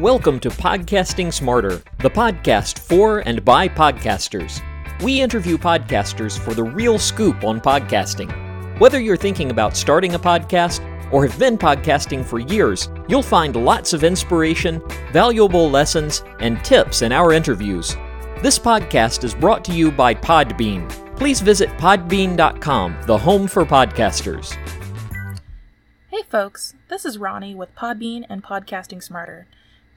Welcome to Podcasting Smarter, the podcast for and by podcasters. We interview podcasters for the real scoop on podcasting. Whether you're thinking about starting a podcast or have been podcasting for years, you'll find lots of inspiration, valuable lessons, and tips in our interviews. This podcast is brought to you by Podbean. Please visit podbean.com, the home for podcasters. Hey folks, this is Ronnie with Podbean and Podcasting Smarter.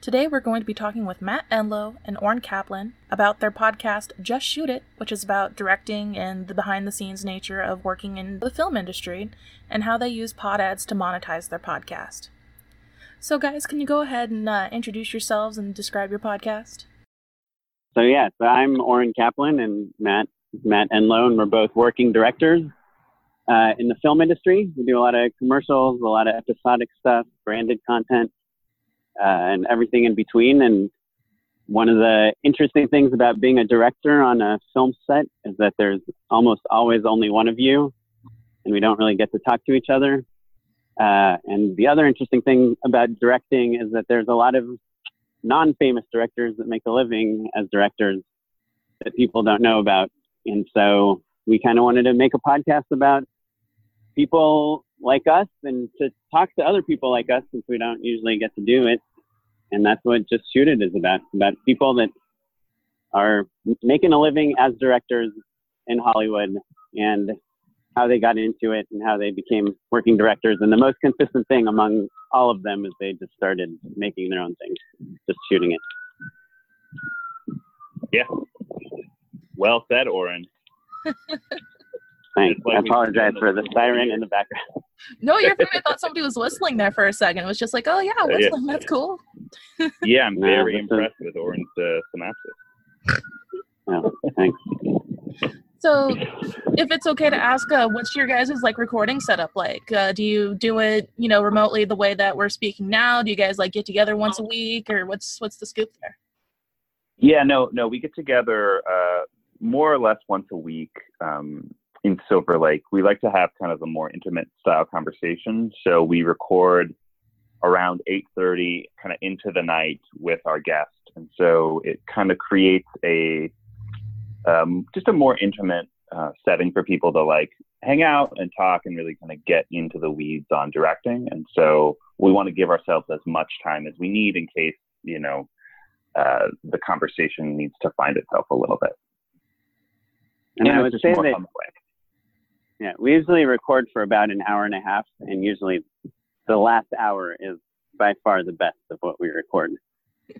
Today we're going to be talking with Matt Enlow and Oren Kaplan about their podcast Just Shoot It, which is about directing and the behind the scenes nature of working in the film industry and how they use PodAds to monetize their podcast. So, guys, can you go ahead and uh, introduce yourselves and describe your podcast? So, yeah, so I'm Oren Kaplan and Matt Matt Enlow, and we're both working directors uh, in the film industry. We do a lot of commercials, a lot of episodic stuff, branded content and everything in between. And one of the interesting things about being a director on a film set is that there's almost always only one of you, and we don't really get to talk to each other. Uh, and the other interesting thing about directing is that there's a lot of non-famous directors that make a living as directors that people don't know about. And so we kind of wanted to make a podcast about people like us and to talk to other people like us since we don't usually get to do it. And that's what Just Shoot It is about, about people that are making a living as directors in Hollywood and how they got into it and how they became working directors. And the most consistent thing among all of them is they just started making their own things, just shooting it. Yeah. Well said, Oren. Thanks. I apologize for the siren in the background. No, you're fine. I thought somebody was whistling there for a second. It was just like, oh yeah, whistling. Yeah. That's cool. Yeah, I'm very no, impressed is... with Oren's uh, synopsis. Thanks. So, if it's okay to ask, uh, what's your guys' like recording setup like? Uh, do you do it, you know, remotely the way that we're speaking now? Do you guys like get together once a week, or what's what's the scoop there? Yeah, no, no, we get together uh, more or less once a week. Um, in Silver Lake, we like to have kind of a more intimate style conversation. So we record around 8:30, kind of into the night with our guest, and so it kind of creates a um, just a more intimate uh, setting for people to like hang out and talk and really kind of get into the weeds on directing. And so we want to give ourselves as much time as we need in case you know uh, the conversation needs to find itself a little bit. And, and I would say that yeah, we usually record for about an hour and a half, and usually the last hour is by far the best of what we record.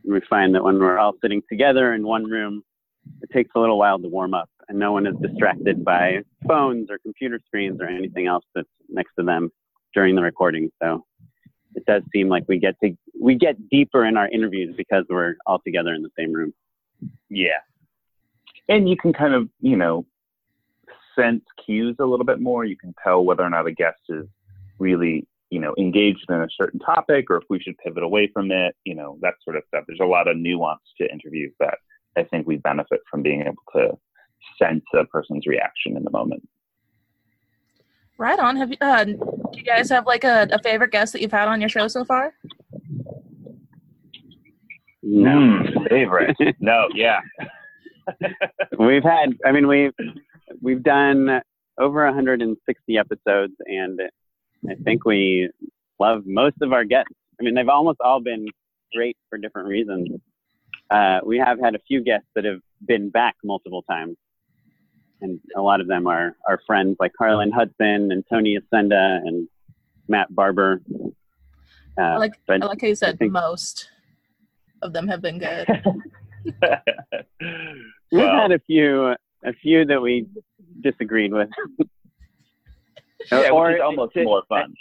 We find that when we're all sitting together in one room, it takes a little while to warm up, and no one is distracted by phones or computer screens or anything else that's next to them during the recording. So it does seem like we get to we get deeper in our interviews because we're all together in the same room. Yeah, and you can kind of you know sense cues a little bit more. You can tell whether or not a guest is really, you know, engaged in a certain topic or if we should pivot away from it, you know, that sort of stuff. There's a lot of nuance to interviews that I think we benefit from being able to sense a person's reaction in the moment. Right on. Have you, uh, do you guys have like a, a favorite guest that you've had on your show so far? No, mm, favorite. no, yeah. we've had. I mean, we've we've done over 160 episodes, and I think we love most of our guests. I mean, they've almost all been great for different reasons. Uh, we have had a few guests that have been back multiple times, and a lot of them are our friends like Harlan Hudson and Tony Ascenda and Matt Barber. Uh, I like I like how you said think, most of them have been good. We've well, had a few a few that we disagreed with. yeah, or which is almost to, more fun.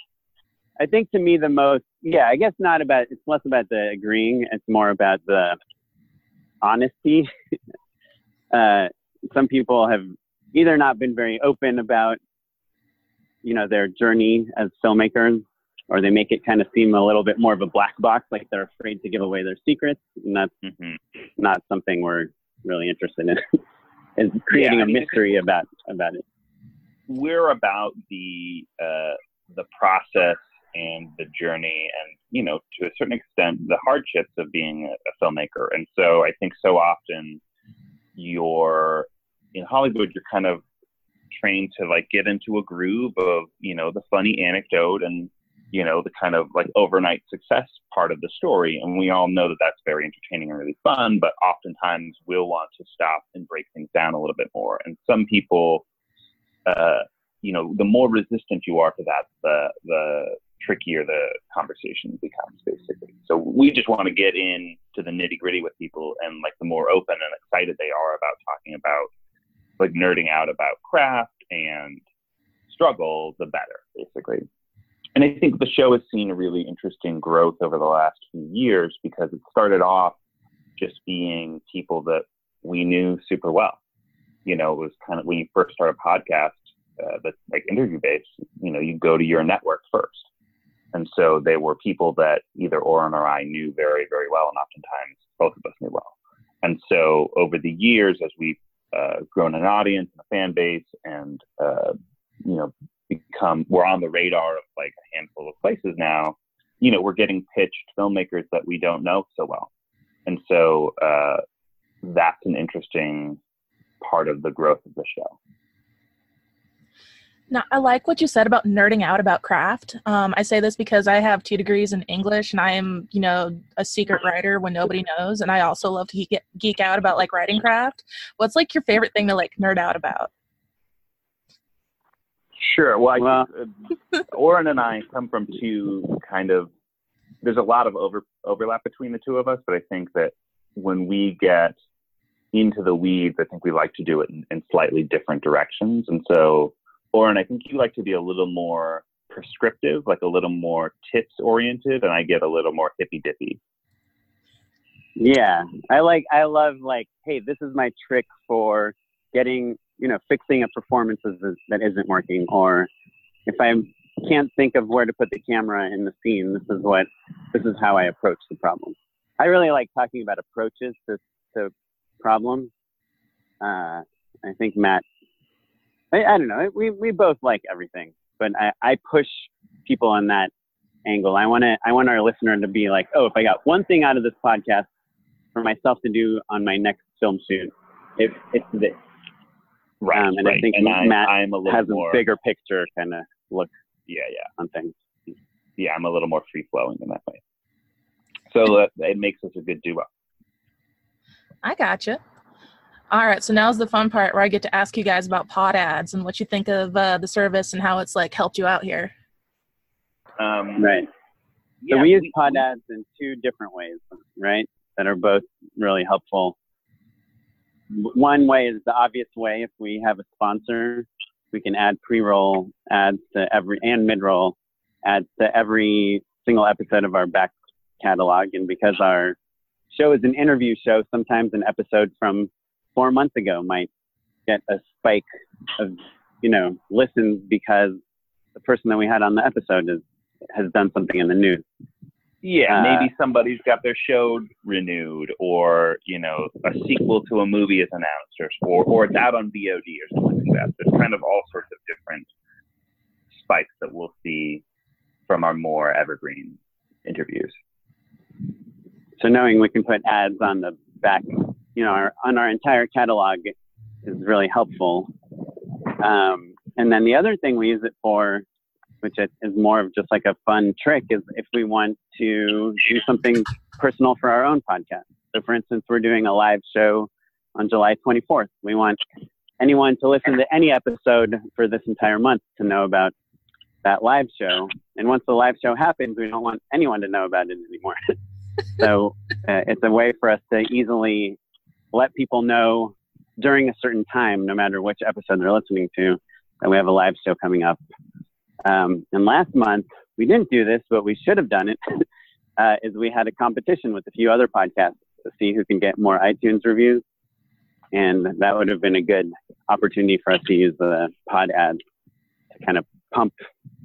I think to me the most, yeah, I guess not about. It's less about the agreeing. It's more about the honesty. uh, some people have either not been very open about, you know, their journey as filmmakers, or they make it kind of seem a little bit more of a black box, like they're afraid to give away their secrets, and that's mm-hmm. not something we're really interested in. is creating yeah, a mystery about about it. We're about the uh, the process and the journey and you know to a certain extent the hardships of being a, filmmaker. And so i think so often you're in hollywood you're kind of trained to like get into a groove of you know the funny anecdote and you know the kind of like overnight success part of the story. And we all know that that's very entertaining and really fun but oftentimes we'll want to stop and break things down a little bit more. And some people uh, you know the more resistant you are to that the the trickier the conversation becomes basically so we just want to get in to the nitty gritty with people and like the more open and excited they are about talking about like nerding out about craft and struggle the better basically and I think the show has seen a really interesting growth over the last few years because it started off just being people that we knew super well. You know, it was kind of when you first start a podcast uh, that's like interview based, you know, you go to your network first. And so they were people that either Oren or I knew very, very well, and oftentimes both of us knew well. And so over the years, as we've uh, grown an audience and a fan base and, uh, you know, become we're on the radar of like a handful of places now you know we're getting pitched filmmakers that we don't know so well and so uh, that's an interesting part of the growth of the show now, I like what you said about nerding out about craft. Um, I say this because I have two degrees in English and I am, you know, a secret writer when nobody knows. And I also love to geek, geek out about like writing craft. What's like your favorite thing to like nerd out about? Sure. Well, well uh, Oren and I come from two kind of. There's a lot of over overlap between the two of us, but I think that when we get into the weeds, I think we like to do it in, in slightly different directions. And so, Oren, I think you like to be a little more prescriptive, like a little more tips oriented, and I get a little more hippy dippy. Yeah, I like. I love like, hey, this is my trick for getting you know, fixing a performance that isn't working, or if I can't think of where to put the camera in the scene, this is what, this is how I approach the problem. I really like talking about approaches to, to problems. Uh, I think Matt, I, I, don't know, we, we both like everything, but I, I push people on that angle. I want to, I want our listener to be like, oh, if I got one thing out of this podcast for myself to do on my next film shoot, if it's this. Right. Um, and right. I think and Matt I, am a has more, a bigger picture kind of look. Yeah, yeah. On things. Yeah, I'm a little more free flowing in that way. So uh, it makes us a good duo. I gotcha. All right, so now's the fun part where I get to ask you guys about PodAds and what you think of uh, the service and how it's like helped you out here. Um, right. Yeah, so we use PodAds in two different ways, right? That are both really helpful one way is the obvious way. If we have a sponsor, we can add pre-roll ads to every and mid-roll ads to every single episode of our back catalog. And because our show is an interview show, sometimes an episode from four months ago might get a spike of, you know, listens because the person that we had on the episode is, has done something in the news. Yeah, uh, maybe somebody's got their show renewed, or you know, a sequel to a movie is announced, or or it's out on VOD or something like that. There's kind of all sorts of different spikes that we'll see from our more evergreen interviews. So knowing we can put ads on the back, you know, our, on our entire catalog is really helpful. Um, and then the other thing we use it for which is more of just like a fun trick, is if we want to do something personal for our own podcast. So, for instance, we're doing a live show on July 24th. We want anyone to listen to any episode for this entire month to know about that live show. And once the live show happens, we don't want anyone to know about it anymore. so, uh, it's a way for us to easily let people know during a certain time, no matter which episode they're listening to, that we have a live show coming up um, and last month, we didn't do this, but we should have done it, uh, is we had a competition with a few other podcasts to see who can get more iTunes reviews. And that would have been a good opportunity for us to use the PodAds to kind of pump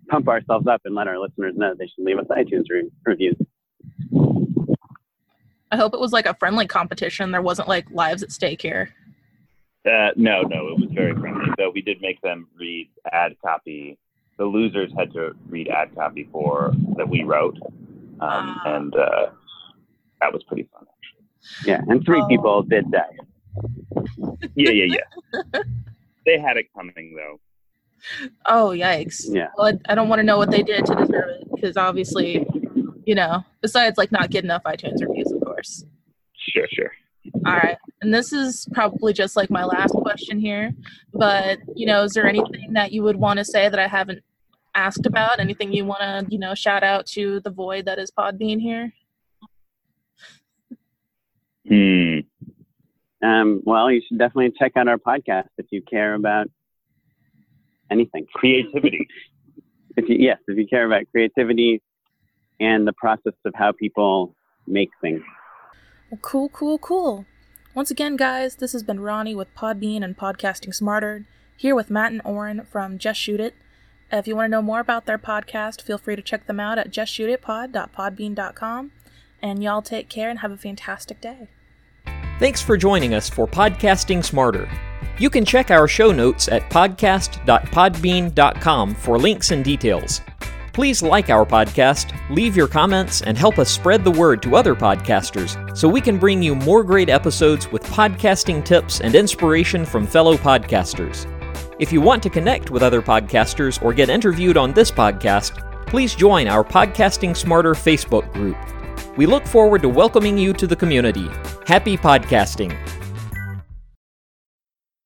pump ourselves up and let our listeners know they should leave us iTunes re- reviews. I hope it was like a friendly competition. There wasn't like lives at stake here. Uh, no, no, it was very friendly. So we did make them read ad copy the losers had to read ad copy for that we wrote, um, Ah. and uh, that was pretty fun. Actually. Yeah, and three Oh. people did that. Yeah, yeah, yeah. they had it coming though. Oh, yikes. Yeah. Well, I, I don't want to know what they did to deserve it because obviously, you know, besides like not getting enough iTunes reviews, of course. Sure, sure. All right. And this is probably just like my last question here. But, you know, is there anything that you would want to say that I haven't asked about? Anything you want to, you know, shout out to the void that is Podbean here? Hmm. Um, well, you should definitely check out our podcast if you care about anything. Creativity. If you, yes, if you care about creativity and the process of how people make things. Well, cool, cool, cool. Once again, guys, this has been Ronnie with Podbean and Podcasting Smarter, here with Matt and Oren from Just Shoot It. If you want to know more about their podcast, feel free to check them out at justshootitpod.podbean.com. And y'all take care and have a fantastic day. Thanks for joining us for Podcasting Smarter. You can check our show notes at podcast.podbean.com for links and details. Please like our podcast, leave your comments, and help us spread the word to other podcasters so we can bring you more great episodes with podcasting tips and inspiration from fellow podcasters. If you want to connect with other podcasters or get interviewed on this podcast, please join our Podcasting Smarter Facebook group. We look forward to welcoming you to the community. Happy podcasting!